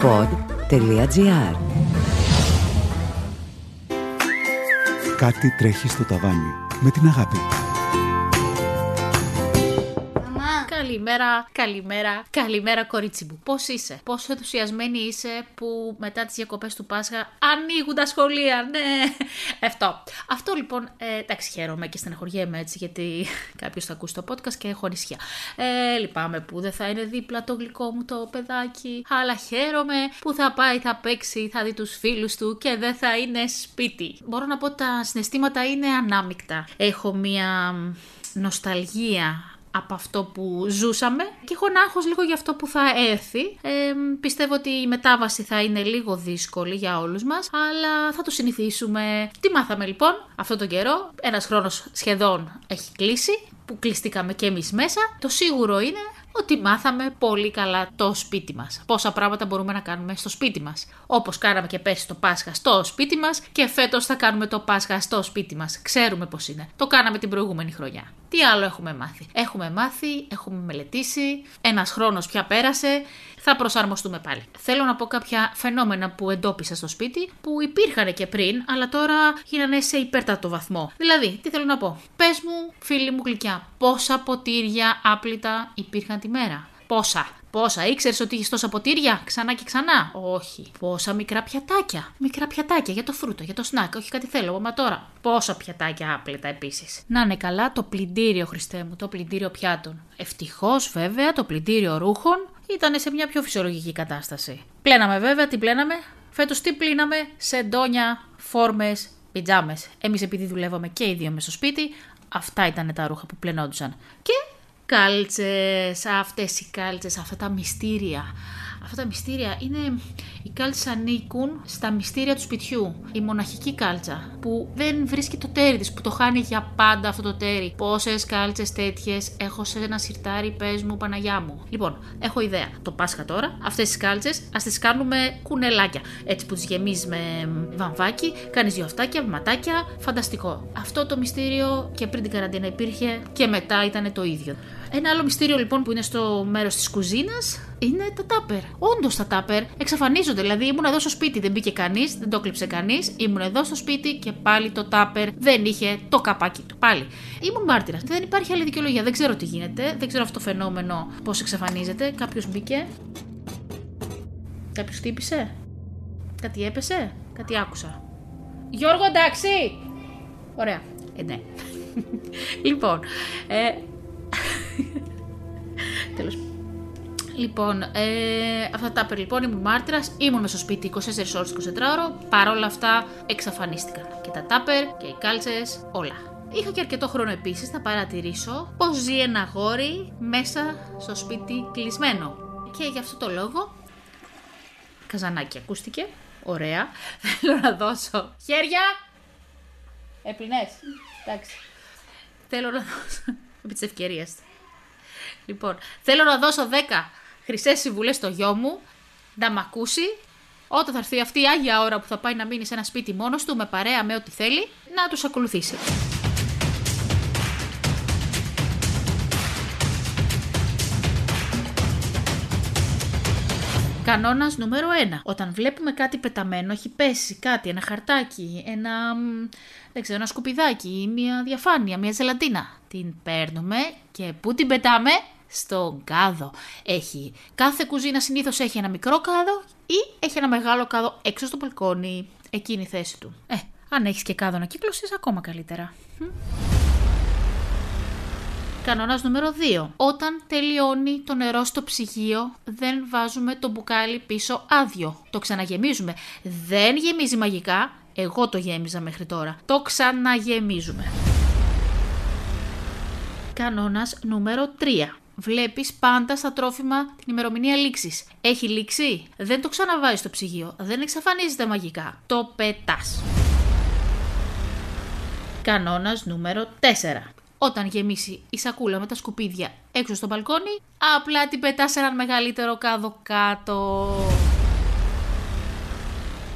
pod.gr Κάτι τρέχει στο ταβάνι με την αγάπη. Καλημέρα, καλημέρα, καλημέρα κορίτσι μου. Πώς είσαι, πόσο ενθουσιασμένη είσαι που μετά τις διακοπές του Πάσχα ανοίγουν τα σχολεία, ναι. Αυτό. Αυτό λοιπόν, ε, εντάξει, χαίρομαι και στεναχωριέμαι έτσι, γιατί κάποιος θα ακούσει το podcast και έχω ανησυχία. Ε, λυπάμαι που δεν θα είναι δίπλα το γλυκό μου το παιδάκι, αλλά χαίρομαι που θα πάει, θα παίξει, θα δει τους φίλους του και δεν θα είναι σπίτι. Μπορώ να πω ότι τα συναισθήματα είναι ανάμεικτα. Έχω μία νοσταλγία από αυτό που ζούσαμε και έχω ένα άγχος λίγο για αυτό που θα έρθει. Ε, πιστεύω ότι η μετάβαση θα είναι λίγο δύσκολη για όλους μας, αλλά θα το συνηθίσουμε. Τι μάθαμε λοιπόν αυτό τον καιρό, ένας χρόνος σχεδόν έχει κλείσει, που κλειστήκαμε και εμείς μέσα. Το σίγουρο είναι ότι μάθαμε πολύ καλά το σπίτι μας. Πόσα πράγματα μπορούμε να κάνουμε στο σπίτι μας. Όπως κάναμε και πέρσι το Πάσχα στο σπίτι μας και φέτος θα κάνουμε το Πάσχα στο σπίτι μας. Ξέρουμε πώς είναι. Το κάναμε την προηγούμενη χρονιά. Τι άλλο έχουμε μάθει; Έχουμε μάθει, έχουμε μελετήσει, ένας χρόνος πια πέρασε, θα προσαρμοστούμε πάλι. Θέλω να πω κάποια φαινόμενα που εντόπισα στο σπίτι που υπήρχαν και πριν, αλλά τώρα γίνανε σε υπέρτατο βαθμό. Δηλαδή, τι θέλω να πω; Πες μου, φίλοι μου γλυκιά, πόσα ποτήρια άπλυτα υπήρχαν τη μέρα; Πόσα; Πόσα, ήξερες ότι είχες τόσα ποτήρια, ξανά και ξανά; Όχι. Πόσα μικρά πιατάκια. Μικρά πιατάκια για το φρούτο, για το σνακ. Όχι κάτι θέλω, μα τώρα. Πόσα πιατάκια άπλετα επίσης. Να είναι καλά το πλυντήριο, Χριστέ μου, το πλυντήριο πιάτων. Ευτυχώς βέβαια το πλυντήριο ρούχων ήταν σε μια πιο φυσιολογική κατάσταση. Πλέναμε βέβαια, τι πλέναμε; Φέτος τι πλύναμε, σεντόνια, φόρμες, πιτζάμες. Εμείς επειδή δουλεύαμε και οι δύο μες στο σπίτι, αυτά ήταν τα ρούχα που πλενόντουσαν. Και κάλτσες, αυτές οι κάλτσες, αυτά τα μυστήρια. Αυτά τα μυστήρια είναι, οι κάλτσες ανήκουν στα μυστήρια του σπιτιού. Η μοναχική κάλτσα που δεν βρίσκει το τέρι της, που το χάνει για πάντα αυτό το τέρι. Πόσες κάλτσες τέτοιες έχω σε ένα σιρτάρι, πες μου Παναγιά μου. Λοιπόν, έχω ιδέα. Το Πάσχα τώρα, αυτές τις κάλτσες ας τις κάνουμε κουνελάκια. Έτσι που τις γεμίζεις με βαμβάκι, κάνεις δυο αυτάκια, βηματάκια, φανταστικό. Αυτό το μυστήριο και πριν την καραντίνα υπήρχε και μετά ήταν το ίδιο. Ένα άλλο μυστήριο λοιπόν που είναι στο μέρος της κουζίνας είναι τα τάπερ. Όντως τα τάπερ εξαφανίζονται. Δηλαδή ήμουν εδώ στο σπίτι, δεν μπήκε κανείς, δεν το κλείψε κανείς. Ήμουν εδώ στο σπίτι και πάλι το τάπερ δεν είχε το καπάκι του. Πάλι. Ήμουν μάρτυρας. Δεν υπάρχει άλλη δικαιολογία. Δεν ξέρω τι γίνεται. Δεν ξέρω αυτό το φαινόμενο πώς εξαφανίζεται. Κάποιος μπήκε. Κάποιος χτύπησε. Κάτι έπεσε. Κάτι άκουσα. Γιώργο, εντάξει! Ωραία. Ε, ναι. λοιπόν, ε, Τέλος. Λοιπόν, ε, αυτά τα λοιπόν ήμουν μάρτυρας, ήμουν στο σπίτι 24 ώρες 24 ώρο. Παρ' όλα αυτά εξαφανίστηκαν. Και τα τάπερ και οι κάλτσες, όλα. Είχα και αρκετό χρόνο επίσης να παρατηρήσω πώς ζει ένα γόρι μέσα στο σπίτι κλεισμένο. Και γι' αυτό το λόγο. Καζανάκι ακούστηκε. Ωραία. Θέλω να δώσω. Χέρια! Έπλυνες. Εντάξει. Θέλω να δώσω. Επί της ευκαιρίας. Λοιπόν, θέλω να δώσω 10 χρυσές συμβουλές στο γιο μου να μ' ακούσει όταν θα έρθει αυτή η άγια ώρα που θα πάει να μείνει σε ένα σπίτι μόνος του, με παρέα, με ό,τι θέλει, να τους ακολουθήσει. Κανόνας νούμερο 1. Όταν βλέπουμε κάτι πεταμένο, έχει πέσει κάτι, ένα χαρτάκι, ένα, δεν ξέρω, ένα σκουπιδάκι, μια διαφάνεια, μια ζελατίνα. Την παίρνουμε και πού την πετάμε; Στον κάδο. Έχει. Κάθε κουζίνα συνήθως έχει ένα μικρό κάδο ή έχει ένα μεγάλο κάδο έξω στο μπαλκόνι. Εκείνη η θέση του. Ε, αν έχεις και κάδο να κύκλωσες, ακόμα καλύτερα. Κανόνας νούμερο 2. Όταν τελειώνει το νερό στο ψυγείο, δεν βάζουμε το μπουκάλι πίσω άδειο. Το ξαναγεμίζουμε. Δεν γεμίζει μαγικά. Εγώ το γέμιζα μέχρι τώρα. Το ξαναγεμίζουμε. Κανόνας νούμερο 3. Βλέπεις πάντα στα τρόφιμα την ημερομηνία λήξης. Έχει λήξει, δεν το ξαναβάζει στο ψυγείο, δεν εξαφανίζεται μαγικά. Το πετάς. Κανόνας νούμερο 4. Όταν γεμίσει η σακούλα με τα σκουπίδια έξω στο μπαλκόνι, απλά την πετάς σε έναν μεγαλύτερο κάδο κάτω.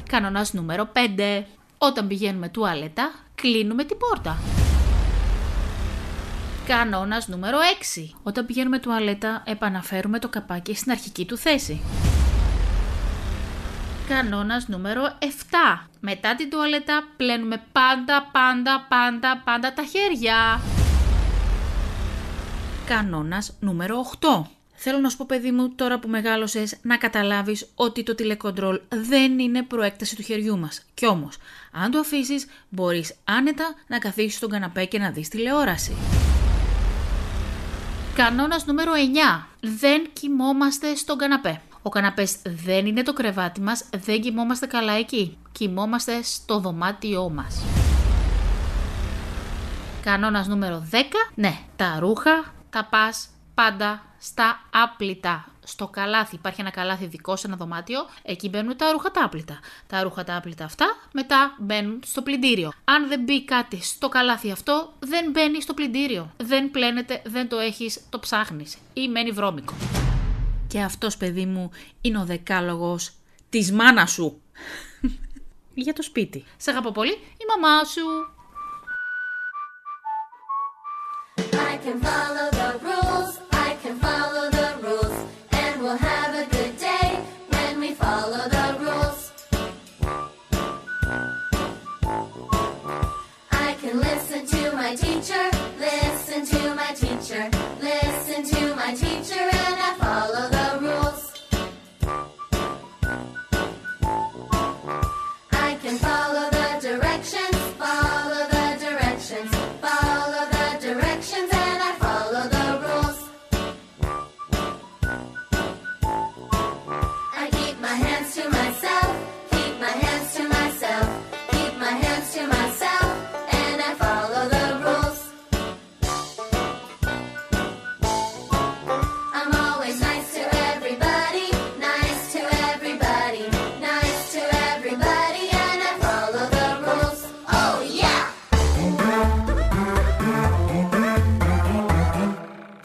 Κανόνας νούμερο 5. Όταν πηγαίνουμε τουαλέτα, κλείνουμε την πόρτα. Κανόνας νούμερο 6. Όταν πηγαίνουμε τουαλέτα, επαναφέρουμε το καπάκι στην αρχική του θέση. Κανόνας νούμερο 7. Μετά την τουαλέτα πλένουμε πάντα, πάντα, πάντα, πάντα τα χέρια. Κανόνας νούμερο 8. Θέλω να σου πω παιδί μου τώρα που μεγάλωσες να καταλάβεις ότι το τηλεκοντρόλ δεν είναι προέκταση του χεριού μας. Κι όμως, αν το αφήσεις μπορείς άνετα να καθίσεις στον καναπέ και να δεις τηλεόραση. Κανόνας νούμερο 9. Δεν κοιμόμαστε στον καναπέ. Ο καναπές δεν είναι το κρεβάτι μας, δεν κοιμόμαστε καλά εκεί. Κοιμόμαστε στο δωμάτιό μας. Κανόνας νούμερο 10. Ναι, τα ρούχα τα πας πάντα στα άπλυτα. Στο καλάθι. Υπάρχει ένα καλάθι δικό σε ένα δωμάτιο. Εκεί μπαίνουν τα ρούχα τα άπλυτα. Τα ρούχα τα άπλυτα αυτά μετά μπαίνουν στο πλυντήριο. Αν δεν μπει κάτι στο καλάθι αυτό, δεν μπαίνει στο πλυντήριο. Δεν πλένεται, δεν το έχεις, το ψάχνεις. Ή μένει βρώμικο. Και αυτός παιδί μου είναι ο δεκάλογος της μάνας σου. Για το σπίτι. Σε αγαπώ πολύ, η μαμά σου. I can teacher,